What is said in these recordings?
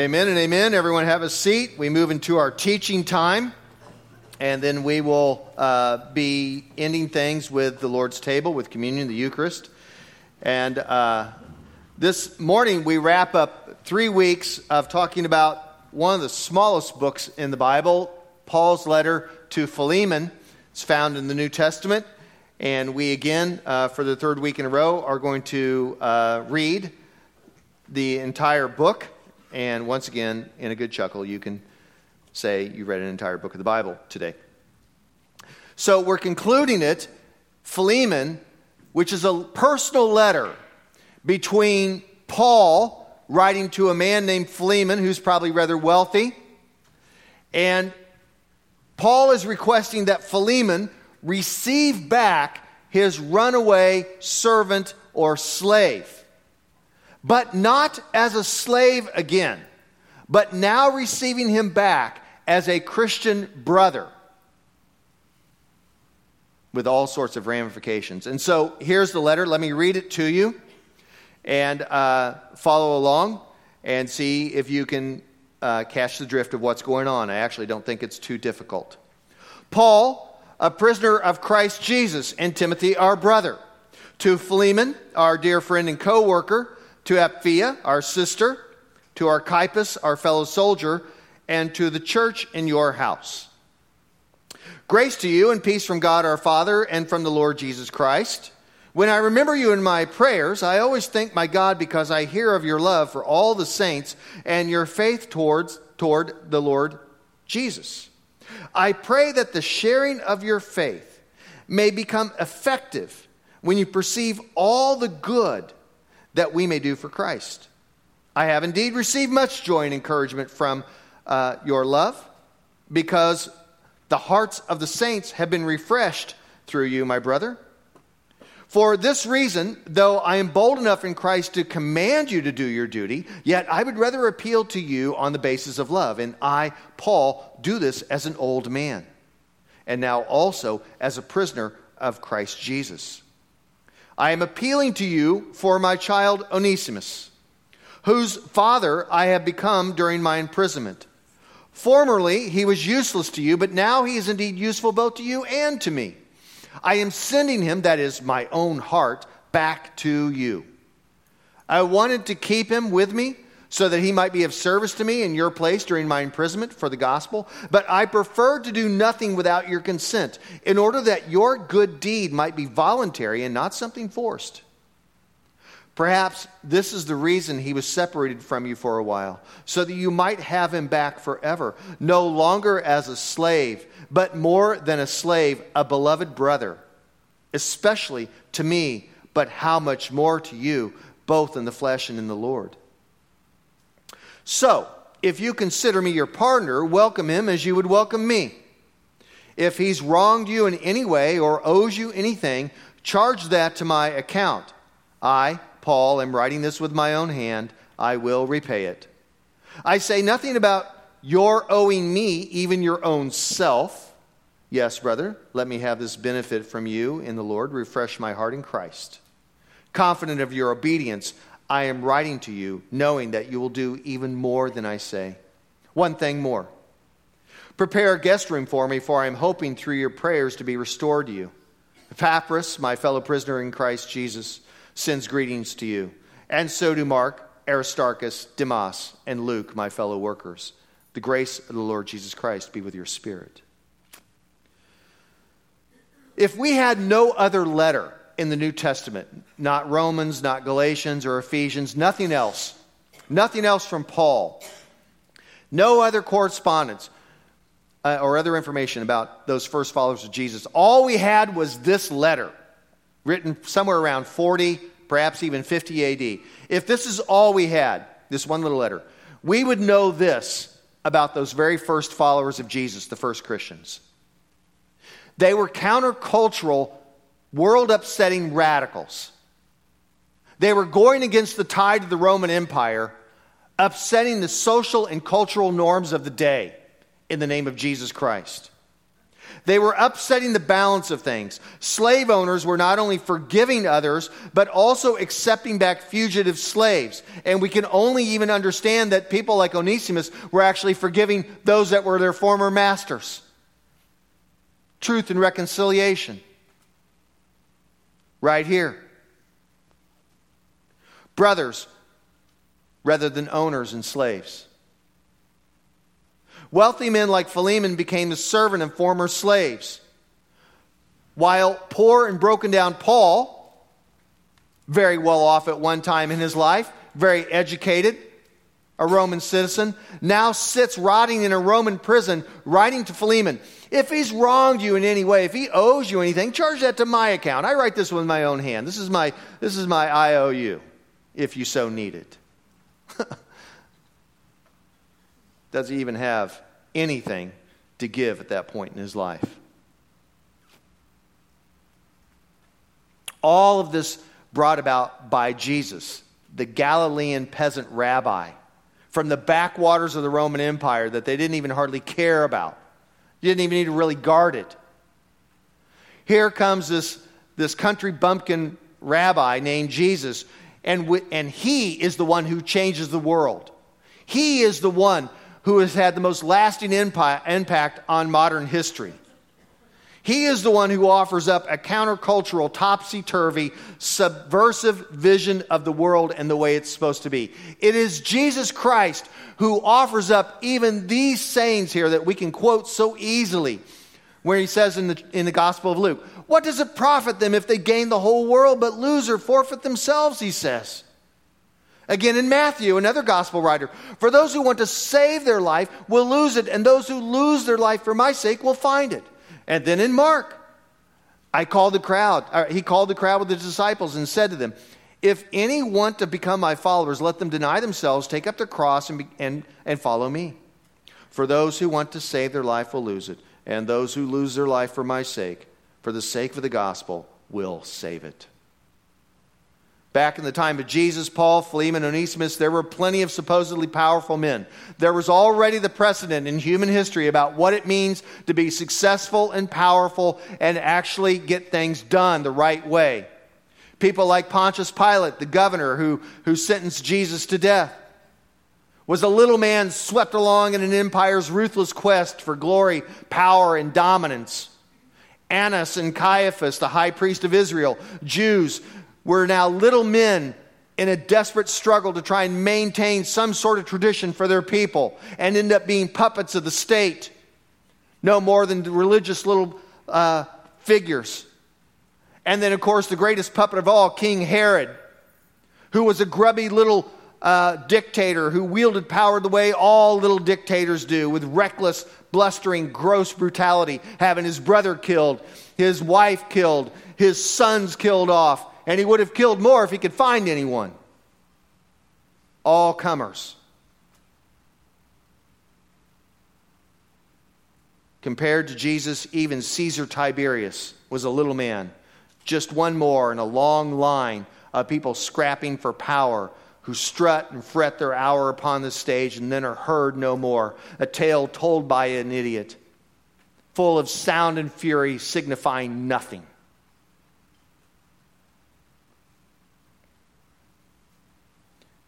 Amen and amen. Everyone have a seat. We move into our teaching time, and then we will uh, be ending things with the Lord's table, with communion, the Eucharist. And uh, this morning we wrap up three weeks of talking about one of the smallest books in the Bible, Paul's letter to Philemon. It's found in the New Testament. And we again, uh, for the third week in a row, are going to uh, read the entire book. And once again, in a good chuckle, you can say you read an entire book of the Bible today. So we're concluding it, Philemon, which is a personal letter between Paul writing to a man named Philemon, who's probably rather wealthy, and Paul is requesting that Philemon receive back his runaway servant or slave but not as a slave again, but now receiving him back as a Christian brother with all sorts of ramifications. And so here's the letter. Let me read it to you and uh, follow along and see if you can uh, catch the drift of what's going on. I actually don't think it's too difficult. Paul, a prisoner of Christ Jesus, and Timothy, our brother, to Philemon, our dear friend and co worker to Apphia, our sister, to Archippus, our fellow soldier, and to the church in your house. Grace to you and peace from God our Father and from the Lord Jesus Christ. When I remember you in my prayers, I always thank my God because I hear of your love for all the saints and your faith towards toward the Lord Jesus. I pray that the sharing of your faith may become effective when you perceive all the good that we may do for Christ. I have indeed received much joy and encouragement from uh, your love, because the hearts of the saints have been refreshed through you, my brother. For this reason, though I am bold enough in Christ to command you to do your duty, yet I would rather appeal to you on the basis of love. And I, Paul, do this as an old man, and now also as a prisoner of Christ Jesus. I am appealing to you for my child Onesimus, whose father I have become during my imprisonment. Formerly he was useless to you, but now he is indeed useful both to you and to me. I am sending him, that is, my own heart, back to you. I wanted to keep him with me so that he might be of service to me in your place during my imprisonment for the gospel. But I preferred to do nothing without your consent, in order that your good deed might be voluntary and not something forced. Perhaps this is the reason he was separated from you for a while, so that you might have him back forever, no longer as a slave, but more than a slave, a beloved brother, especially to me, but how much more to you, both in the flesh and in the Lord. So, if you consider me your partner, welcome him as you would welcome me. If he's wronged you in any way or owes you anything, charge that to my account. I, Paul, am writing this with my own hand. I will repay it. I say nothing about your owing me even your own self. Yes, brother, let me have this benefit from you in the Lord. Refresh my heart in Christ. Confident of your obedience, I am writing to you, knowing that you will do even more than I say. One thing more prepare a guest room for me, for I am hoping through your prayers to be restored to you. Epaphras, my fellow prisoner in Christ Jesus, sends greetings to you. And so do Mark, Aristarchus, Demas, and Luke, my fellow workers. The grace of the Lord Jesus Christ be with your spirit. If we had no other letter in the New Testament. Not Romans, not Galatians or Ephesians, nothing else. Nothing else from Paul. No other correspondence uh, or other information about those first followers of Jesus. All we had was this letter, written somewhere around 40, perhaps even 50 AD. If this is all we had, this one little letter, we would know this about those very first followers of Jesus, the first Christians. They were countercultural world upsetting radicals. They were going against the tide of the Roman Empire, upsetting the social and cultural norms of the day in the name of Jesus Christ. They were upsetting the balance of things. Slave owners were not only forgiving others, but also accepting back fugitive slaves. And we can only even understand that people like Onesimus were actually forgiving those that were their former masters. Truth and reconciliation. Right here. Brothers, rather than owners and slaves. Wealthy men like Philemon became the servant of former slaves, while poor and broken down Paul, very well off at one time in his life, very educated, a Roman citizen, now sits rotting in a Roman prison, writing to Philemon, If he's wronged you in any way, if he owes you anything, charge that to my account. I write this with my own hand. This is my, this is my IOU, if you so need it. Does he even have anything to give at that point in his life? All of this brought about by Jesus, the Galilean peasant rabbi from the backwaters of the Roman Empire that they didn't even hardly care about. You didn't even need to really guard it. Here comes this, this country bumpkin rabbi named Jesus, and, w- and he is the one who changes the world. He is the one who has had the most lasting impact on modern history. He is the one who offers up a countercultural, topsy turvy, subversive vision of the world and the way it's supposed to be. It is Jesus Christ who offers up even these sayings here that we can quote so easily, where he says in the, in the Gospel of Luke, What does it profit them if they gain the whole world but lose or forfeit themselves? He says. Again, in Matthew, another gospel writer, for those who want to save their life will lose it, and those who lose their life for my sake will find it. And then in Mark, I called the crowd, he called the crowd with the disciples and said to them, If any want to become my followers, let them deny themselves, take up their cross, and, be, and, and follow me. For those who want to save their life will lose it, and those who lose their life for my sake, for the sake of the gospel, will save it. Back in the time of Jesus, Paul, Philemon, and Onesimus, there were plenty of supposedly powerful men. There was already the precedent in human history about what it means to be successful and powerful and actually get things done the right way. People like Pontius Pilate, the governor who, who sentenced Jesus to death, was a little man swept along in an empire's ruthless quest for glory, power, and dominance. Annas and Caiaphas, the high priest of Israel, Jews were now little men in a desperate struggle to try and maintain some sort of tradition for their people and end up being puppets of the state, no more than religious little uh, figures. And then, of course, the greatest puppet of all, King Herod, who was a grubby little uh, dictator who wielded power the way all little dictators do, with reckless, blustering, gross brutality, having his brother killed, his wife killed, his sons killed off, and he would have killed more if he could find anyone. All comers. Compared to Jesus, even Caesar Tiberius was a little man, just one more in a long line of people scrapping for power who strut and fret their hour upon the stage and then are heard no more. A tale told by an idiot, full of sound and fury, signifying nothing.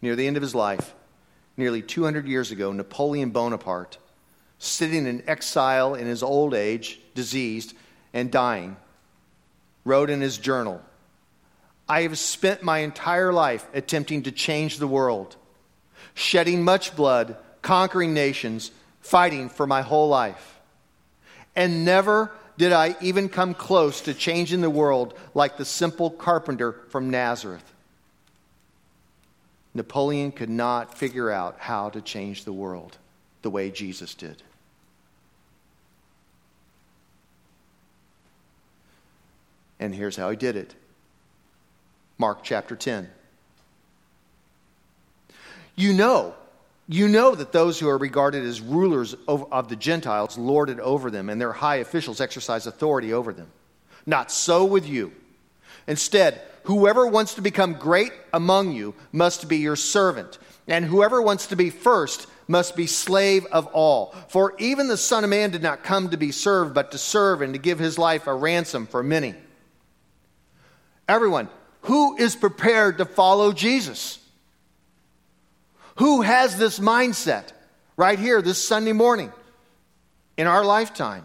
near the end of his life, nearly 200 years ago, Napoleon Bonaparte, sitting in exile in his old age, diseased and dying, wrote in his journal I have spent my entire life attempting to change the world, shedding much blood, conquering nations, fighting for my whole life. And never did I even come close to changing the world like the simple carpenter from Nazareth. Napoleon could not figure out how to change the world the way Jesus did. And here's how he did it Mark chapter 10. You know, you know that those who are regarded as rulers of the Gentiles lord it over them, and their high officials exercise authority over them. Not so with you. Instead, Whoever wants to become great among you must be your servant, and whoever wants to be first must be slave of all. For even the Son of Man did not come to be served, but to serve and to give his life a ransom for many. Everyone, who is prepared to follow Jesus? Who has this mindset right here this Sunday morning in our lifetime?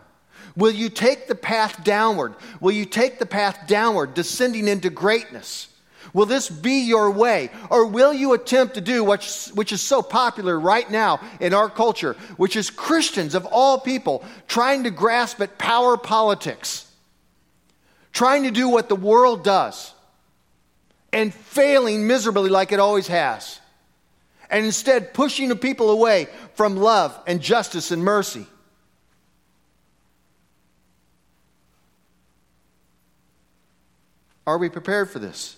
Will you take the path downward? Will you take the path downward, descending into greatness? Will this be your way? Or will you attempt to do which, which is so popular right now in our culture, which is Christians of all people trying to grasp at power politics, trying to do what the world does, and failing miserably like it always has, and instead pushing the people away from love and justice and mercy? Are we prepared for this?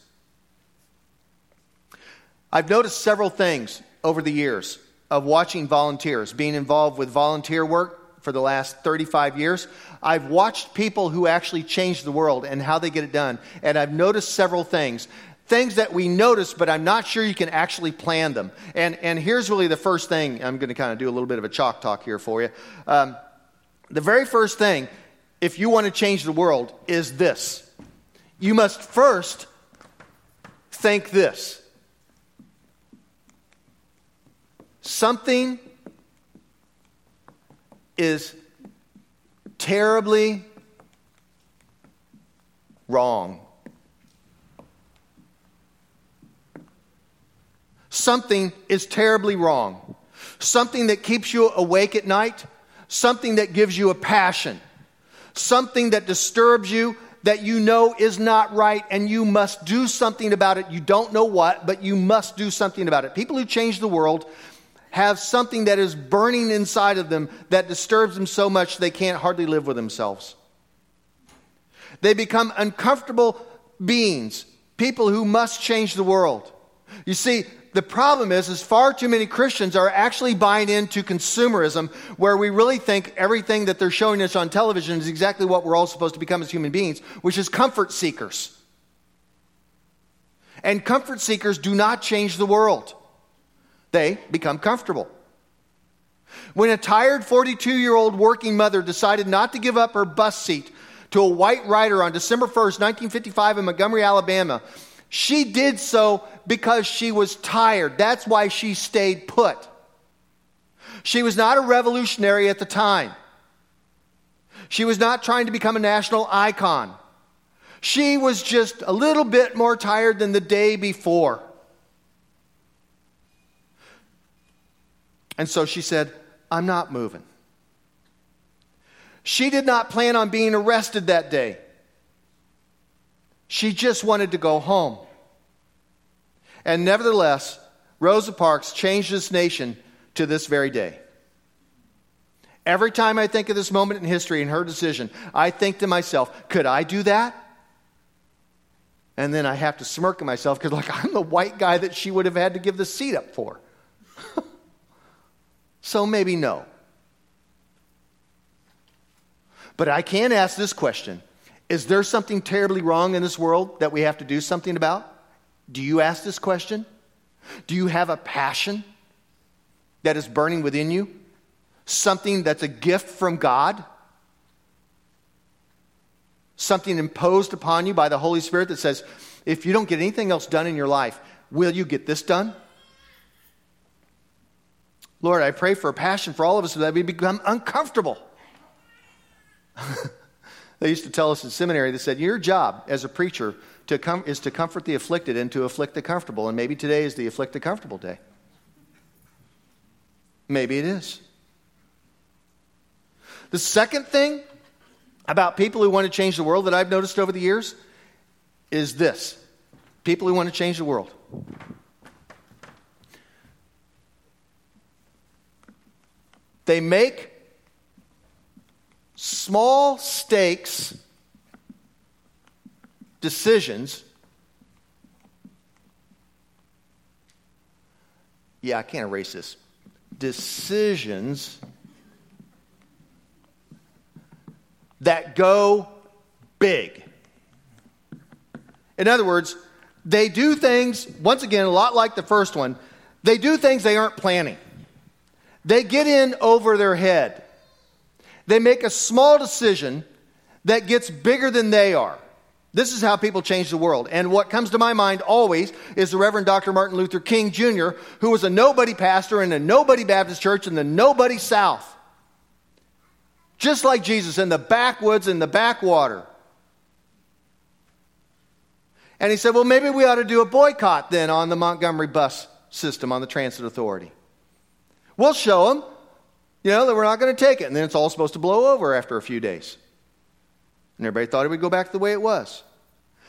I've noticed several things over the years of watching volunteers, being involved with volunteer work for the last 35 years. I've watched people who actually change the world and how they get it done. And I've noticed several things. Things that we notice, but I'm not sure you can actually plan them. And, and here's really the first thing I'm going to kind of do a little bit of a chalk talk here for you. Um, the very first thing, if you want to change the world, is this you must first think this Something is terribly wrong. Something is terribly wrong. Something that keeps you awake at night, something that gives you a passion, something that disturbs you that you know is not right and you must do something about it. You don't know what, but you must do something about it. People who change the world have something that is burning inside of them that disturbs them so much they can't hardly live with themselves. They become uncomfortable beings, people who must change the world. You see, the problem is, is far too many Christians are actually buying into consumerism, where we really think everything that they're showing us on television is exactly what we're all supposed to become as human beings, which is comfort seekers. And comfort seekers do not change the world they become comfortable. When a tired 42 year old working mother decided not to give up her bus seat to a white rider on December 1st, 1955, in Montgomery, Alabama, she did so because she was tired. That's why she stayed put. She was not a revolutionary at the time. She was not trying to become a national icon. She was just a little bit more tired than the day before. And so she said, I'm not moving. She did not plan on being arrested that day. She just wanted to go home. And nevertheless, Rosa Parks changed this nation to this very day. Every time I think of this moment in history and her decision, I think to myself, could I do that? And then I have to smirk at myself because, like, I'm the white guy that she would have had to give the seat up for. So maybe no. But I can ask this question Is there something terribly wrong in this world that we have to do something about? Do you ask this question? Do you have a passion that is burning within you? Something that's a gift from God? Something imposed upon you by the Holy Spirit that says, if you don't get anything else done in your life, will you get this done? Lord, I pray for a passion for all of us that we become uncomfortable. they used to tell us in seminary, they said, Your job as a preacher to com- is to comfort the afflicted and to afflict the comfortable. And maybe today is the afflict the comfortable day. Maybe it is. The second thing about people who want to change the world that I've noticed over the years is this people who want to change the world They make small stakes decisions. Yeah, I can't erase this. Decisions that go big. In other words, they do things, once again, a lot like the first one, they do things they aren't planning. They get in over their head. They make a small decision that gets bigger than they are. This is how people change the world. And what comes to my mind always is the Reverend Dr. Martin Luther King Jr., who was a nobody pastor in a nobody Baptist church in the nobody South. Just like Jesus in the backwoods in the backwater. And he said, Well, maybe we ought to do a boycott then on the Montgomery bus system, on the transit authority. We'll show them, you know, that we're not going to take it. And then it's all supposed to blow over after a few days. And everybody thought it would go back to the way it was.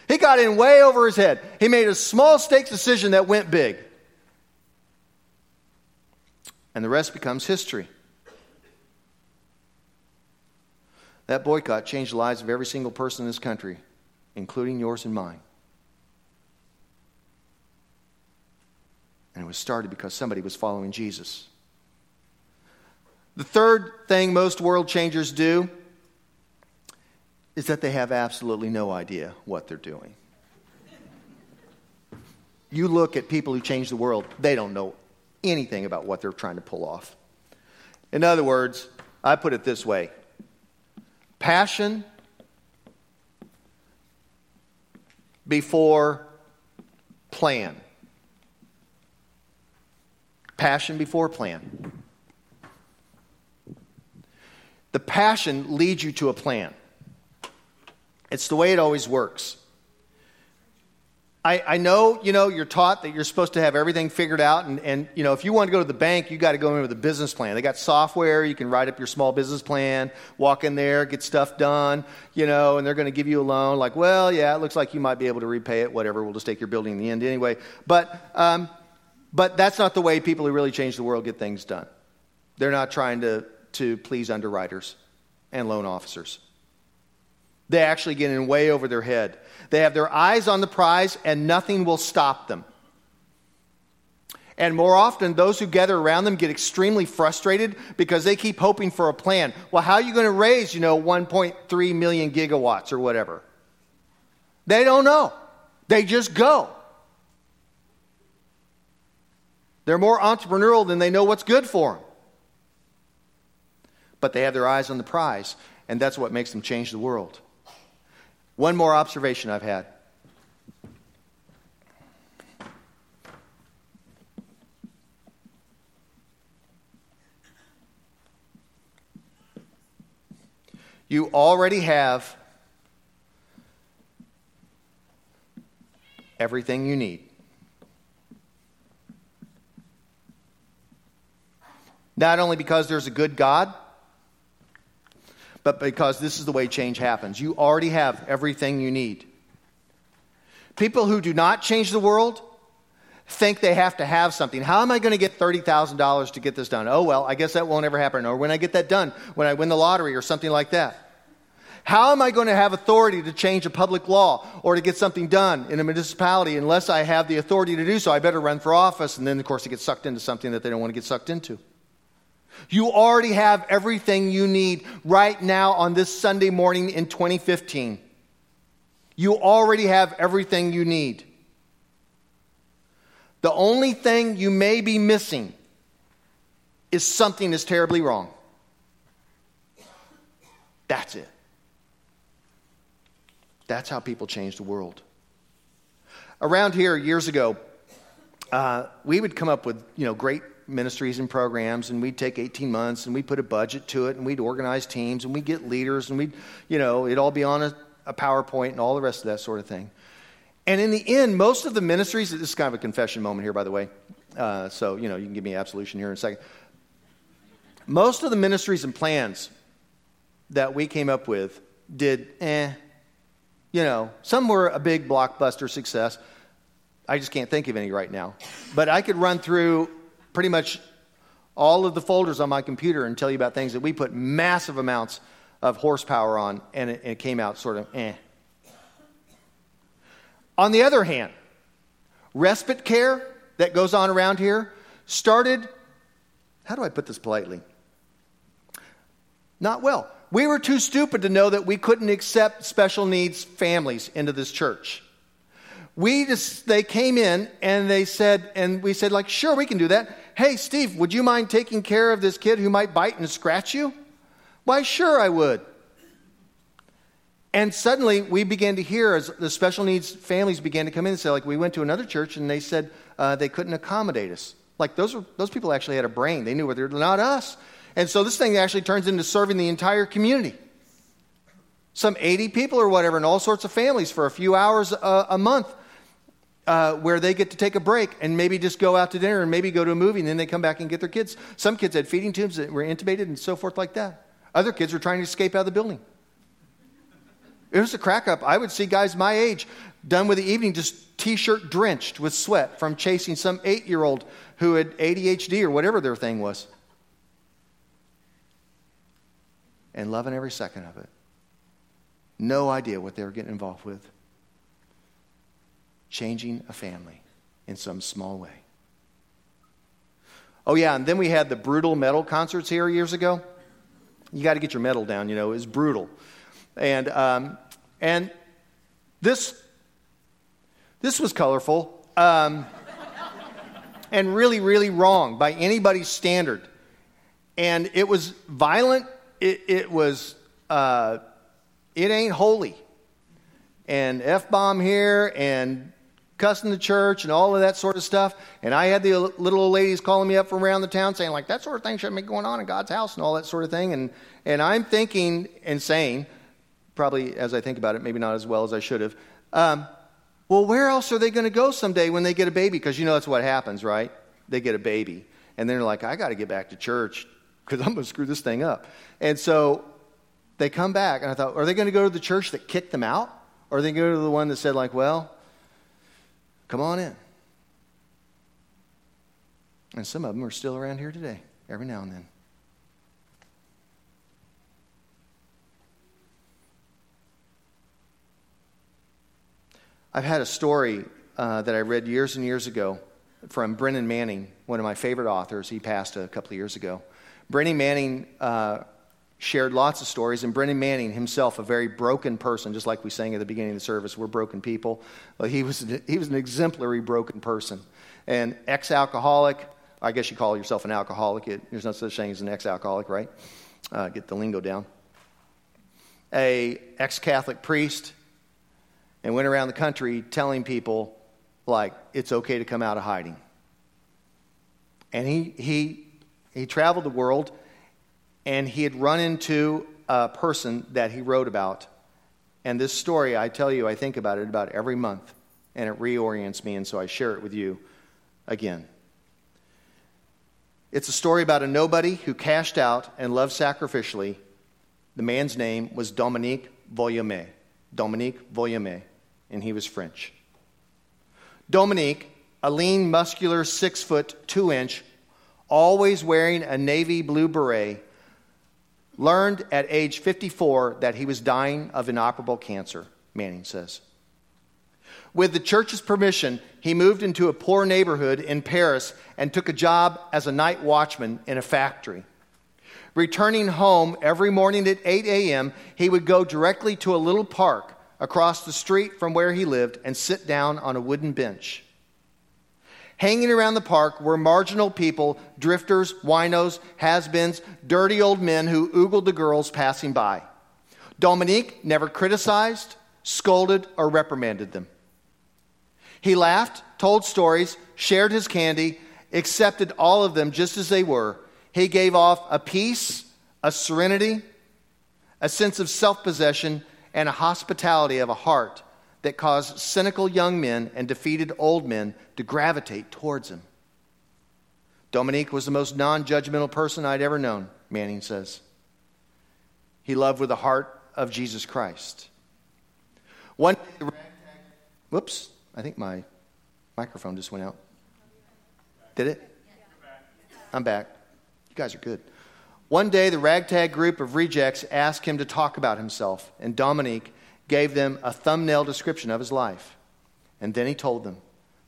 He got in way over his head. He made a small stakes decision that went big. And the rest becomes history. That boycott changed the lives of every single person in this country, including yours and mine. And it was started because somebody was following Jesus. The third thing most world changers do is that they have absolutely no idea what they're doing. You look at people who change the world, they don't know anything about what they're trying to pull off. In other words, I put it this way passion before plan. Passion before plan. The passion leads you to a plan. It's the way it always works. I, I know, you know, you're taught that you're supposed to have everything figured out. And, and you know, if you want to go to the bank, you got to go in with a business plan. They got software. You can write up your small business plan, walk in there, get stuff done, you know, and they're going to give you a loan. Like, well, yeah, it looks like you might be able to repay it, whatever. We'll just take your building in the end anyway. But, um, but that's not the way people who really change the world get things done. They're not trying to, to please underwriters and loan officers. They actually get in way over their head. They have their eyes on the prize, and nothing will stop them. And more often, those who gather around them get extremely frustrated because they keep hoping for a plan. Well, how are you going to raise, you know, 1.3 million gigawatts or whatever? They don't know. They just go. They're more entrepreneurial than they know what's good for them. But they have their eyes on the prize, and that's what makes them change the world. One more observation I've had. You already have everything you need. Not only because there's a good God, but because this is the way change happens. You already have everything you need. People who do not change the world think they have to have something. How am I going to get $30,000 to get this done? Oh, well, I guess that won't ever happen. Or when I get that done, when I win the lottery or something like that. How am I going to have authority to change a public law or to get something done in a municipality unless I have the authority to do so? I better run for office. And then, of course, they get sucked into something that they don't want to get sucked into. You already have everything you need right now on this Sunday morning in 2015. You already have everything you need. The only thing you may be missing is something that's terribly wrong. That's it. That's how people change the world. Around here, years ago, uh, we would come up with you know great ministries and programs, and we'd take 18 months and we'd put a budget to it, and we'd organize teams, and we'd get leaders, and we'd, you know, it'd all be on a, a PowerPoint and all the rest of that sort of thing. And in the end, most of the ministries, this is kind of a confession moment here, by the way. Uh, so, you know, you can give me absolution here in a second. Most of the ministries and plans that we came up with did eh. You know, some were a big blockbuster success. I just can't think of any right now. But I could run through pretty much all of the folders on my computer and tell you about things that we put massive amounts of horsepower on, and it, it came out sort of eh. On the other hand, respite care that goes on around here started, how do I put this politely? Not well. We were too stupid to know that we couldn't accept special needs families into this church. We just, they came in and they said, and we said, like, sure, we can do that. Hey, Steve, would you mind taking care of this kid who might bite and scratch you? Why, sure, I would. And suddenly we began to hear as the special needs families began to come in and say, like, we went to another church and they said uh, they couldn't accommodate us. Like, those, were, those people actually had a brain. They knew what they're not us. And so this thing actually turns into serving the entire community. Some 80 people or whatever, and all sorts of families for a few hours a, a month. Uh, where they get to take a break and maybe just go out to dinner and maybe go to a movie and then they come back and get their kids. Some kids had feeding tubes that were intubated and so forth like that. Other kids were trying to escape out of the building. It was a crack up. I would see guys my age done with the evening just t shirt drenched with sweat from chasing some eight year old who had ADHD or whatever their thing was. And loving every second of it. No idea what they were getting involved with changing a family in some small way. Oh, yeah, and then we had the brutal metal concerts here years ago. You got to get your metal down, you know, it was brutal. And, um, and this, this was colorful um, and really, really wrong by anybody's standard. And it was violent, it, it was, uh, it ain't holy. And F bomb here and cussing the church and all of that sort of stuff. And I had the little old ladies calling me up from around the town saying, like, that sort of thing shouldn't be going on in God's house and all that sort of thing. And, and I'm thinking and saying, probably as I think about it, maybe not as well as I should have, um, well, where else are they going to go someday when they get a baby? Because you know that's what happens, right? They get a baby. And then they're like, I got to get back to church because I'm going to screw this thing up. And so they come back, and I thought, are they going to go to the church that kicked them out? Or are they going to go to the one that said, like, well, Come on in. And some of them are still around here today, every now and then. I've had a story uh, that I read years and years ago from Brennan Manning, one of my favorite authors. He passed a couple of years ago. Brennan Manning uh, shared lots of stories, and Brennan Manning himself, a very broken person, just like we sang at the beginning of the service, we're broken people. Well, he, was, he was an exemplary broken person. An ex alcoholic, I guess you call yourself an alcoholic. It, there's no such thing as an ex alcoholic, right? Uh, get the lingo down. A ex Catholic priest, and went around the country telling people, like, it's okay to come out of hiding. And he, he, he traveled the world and he had run into a person that he wrote about. And this story, I tell you, I think about it about every month, and it reorients me, and so I share it with you again. It's a story about a nobody who cashed out and loved sacrificially. The man's name was Dominique Voillaume. Dominique Voillaume, and he was French. Dominique, a lean, muscular, six foot, two inch, always wearing a navy blue beret, learned at age 54 that he was dying of inoperable cancer, Manning says. With the church's permission, he moved into a poor neighborhood in Paris and took a job as a night watchman in a factory. Returning home every morning at 8 a.m., he would go directly to a little park across the street from where he lived and sit down on a wooden bench. Hanging around the park were marginal people, drifters, winos, has beens, dirty old men who oogled the girls passing by. Dominique never criticized, scolded, or reprimanded them. He laughed, told stories, shared his candy, accepted all of them just as they were. He gave off a peace, a serenity, a sense of self possession, and a hospitality of a heart that caused cynical young men and defeated old men to gravitate towards him. Dominique was the most non judgmental person I'd ever known, Manning says. He loved with the heart of Jesus Christ. One day, whoops, I think my microphone just went out. Did it? I'm back. You guys are good. One day, the ragtag group of rejects asked him to talk about himself, and Dominique gave them a thumbnail description of his life. And then he told them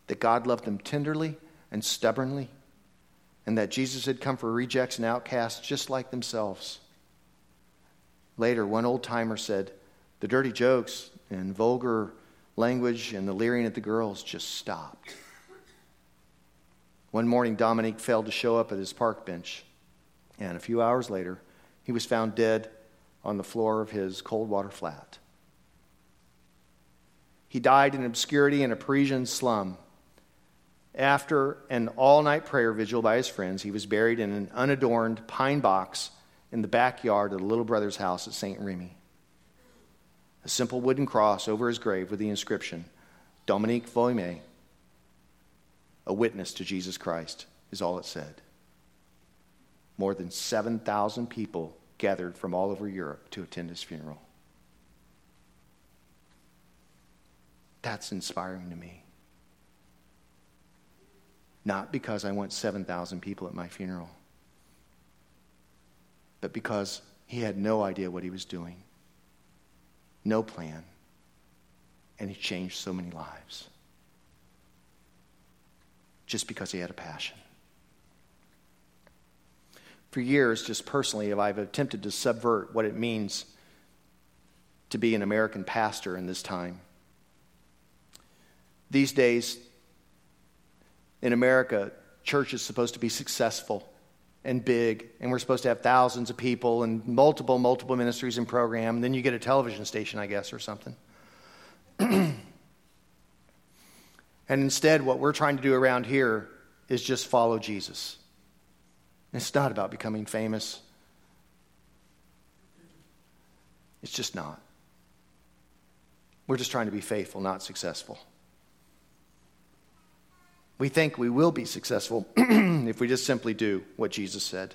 that God loved them tenderly and stubbornly, and that Jesus had come for rejects and outcasts just like themselves. Later, one old timer said, The dirty jokes and vulgar language and the leering at the girls just stopped. One morning, Dominique failed to show up at his park bench, and a few hours later, he was found dead on the floor of his cold water flat. He died in obscurity in a Parisian slum. After an all night prayer vigil by his friends, he was buried in an unadorned pine box in the backyard of the little brother's house at St. Remy. A simple wooden cross over his grave with the inscription, Dominique Voillaume, a witness to Jesus Christ, is all it said. More than 7,000 people gathered from all over Europe to attend his funeral. That's inspiring to me. Not because I want 7,000 people at my funeral, but because he had no idea what he was doing, no plan, and he changed so many lives just because he had a passion. For years, just personally, I've attempted to subvert what it means to be an American pastor in this time. These days, in America, church is supposed to be successful and big, and we're supposed to have thousands of people and multiple, multiple ministries and program. And then you get a television station, I guess, or something. and instead, what we're trying to do around here is just follow Jesus. It's not about becoming famous. It's just not. We're just trying to be faithful, not successful. We think we will be successful if we just simply do what Jesus said.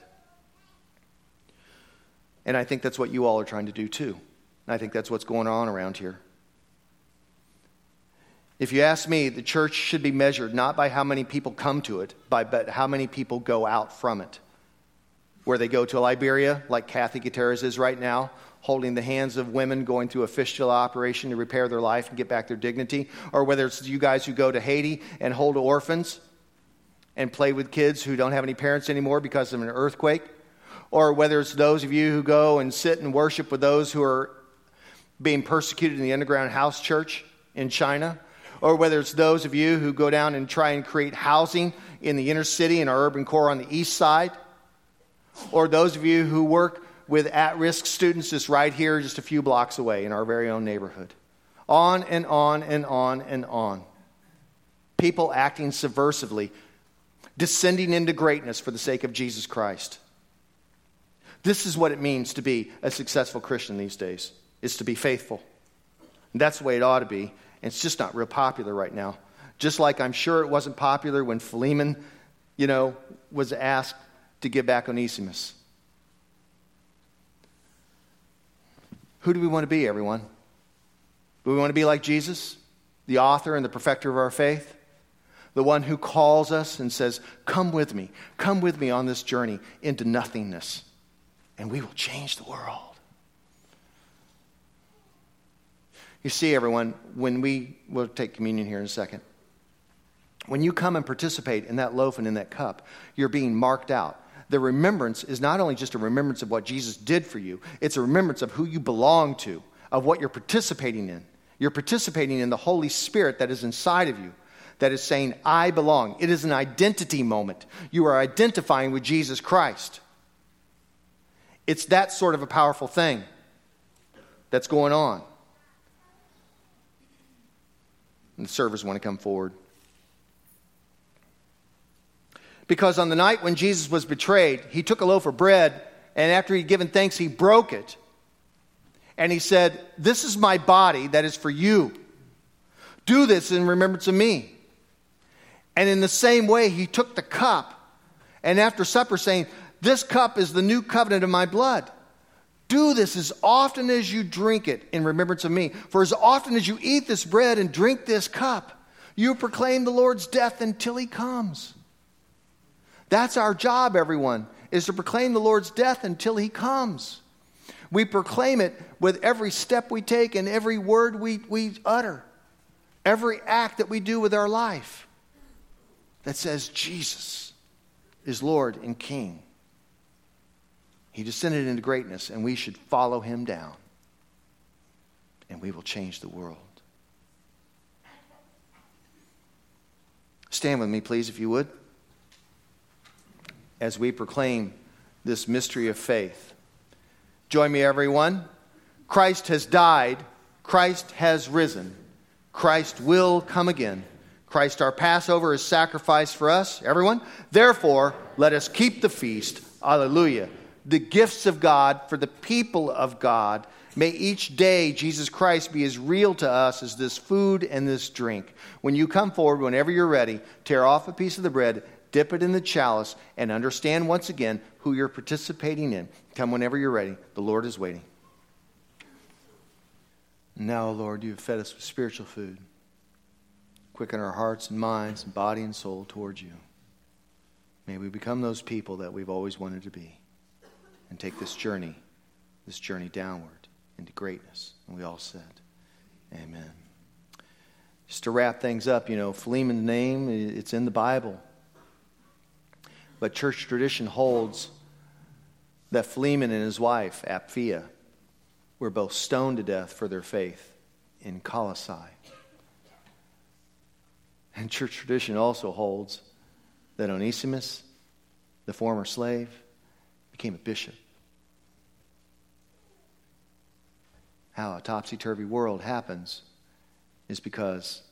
And I think that's what you all are trying to do too. And I think that's what's going on around here. If you ask me, the church should be measured not by how many people come to it, but how many people go out from it. Where they go to Liberia, like Kathy Gutierrez is right now, holding the hands of women going through a fistula operation to repair their life and get back their dignity, or whether it's you guys who go to Haiti and hold orphans and play with kids who don't have any parents anymore because of an earthquake, or whether it's those of you who go and sit and worship with those who are being persecuted in the underground house church in China, or whether it's those of you who go down and try and create housing in the inner city in our urban core on the east side, or those of you who work with at risk students just right here, just a few blocks away in our very own neighborhood. On and on and on and on. People acting subversively, descending into greatness for the sake of Jesus Christ. This is what it means to be a successful Christian these days, is to be faithful. And that's the way it ought to be. And it's just not real popular right now. Just like I'm sure it wasn't popular when Philemon, you know, was asked to give back Onesimus. Who do we want to be, everyone? Do we want to be like Jesus, the author and the perfecter of our faith? The one who calls us and says, Come with me, come with me on this journey into nothingness, and we will change the world. You see, everyone, when we, we'll take communion here in a second. When you come and participate in that loaf and in that cup, you're being marked out the remembrance is not only just a remembrance of what Jesus did for you, it's a remembrance of who you belong to, of what you're participating in. You're participating in the Holy Spirit that is inside of you, that is saying, I belong. It is an identity moment. You are identifying with Jesus Christ. It's that sort of a powerful thing that's going on. And the servers want to come forward. Because on the night when Jesus was betrayed, he took a loaf of bread, and after he'd given thanks, he broke it. And he said, This is my body that is for you. Do this in remembrance of me. And in the same way, he took the cup, and after supper, saying, This cup is the new covenant of my blood. Do this as often as you drink it in remembrance of me. For as often as you eat this bread and drink this cup, you proclaim the Lord's death until he comes. That's our job, everyone, is to proclaim the Lord's death until he comes. We proclaim it with every step we take and every word we, we utter, every act that we do with our life that says Jesus is Lord and King. He descended into greatness, and we should follow him down, and we will change the world. Stand with me, please, if you would, as we proclaim this mystery of faith. Join me, everyone. Christ has died, Christ has risen, Christ will come again. Christ, our Passover, is sacrificed for us, everyone. Therefore, let us keep the feast. Alleluia. The gifts of God for the people of God. May each day Jesus Christ be as real to us as this food and this drink. When you come forward, whenever you're ready, tear off a piece of the bread, dip it in the chalice, and understand once again who you're participating in. Come whenever you're ready. The Lord is waiting. Now, Lord, you have fed us with spiritual food. Quicken our hearts and minds and body and soul towards you. May we become those people that we've always wanted to be and take this journey, this journey downward into greatness. And we all said, Amen. Just to wrap things up, you know, Philemon's name, it's in the Bible. But church tradition holds that Philemon and his wife, Apphia, were both stoned to death for their faith in Colossae. And church tradition also holds that Onesimus, the former slave, became a bishop. How a topsy turvy world happens is because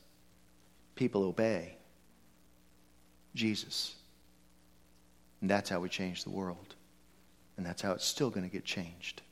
people obey Jesus. And that's how we change the world. And that's how it's still going to get changed.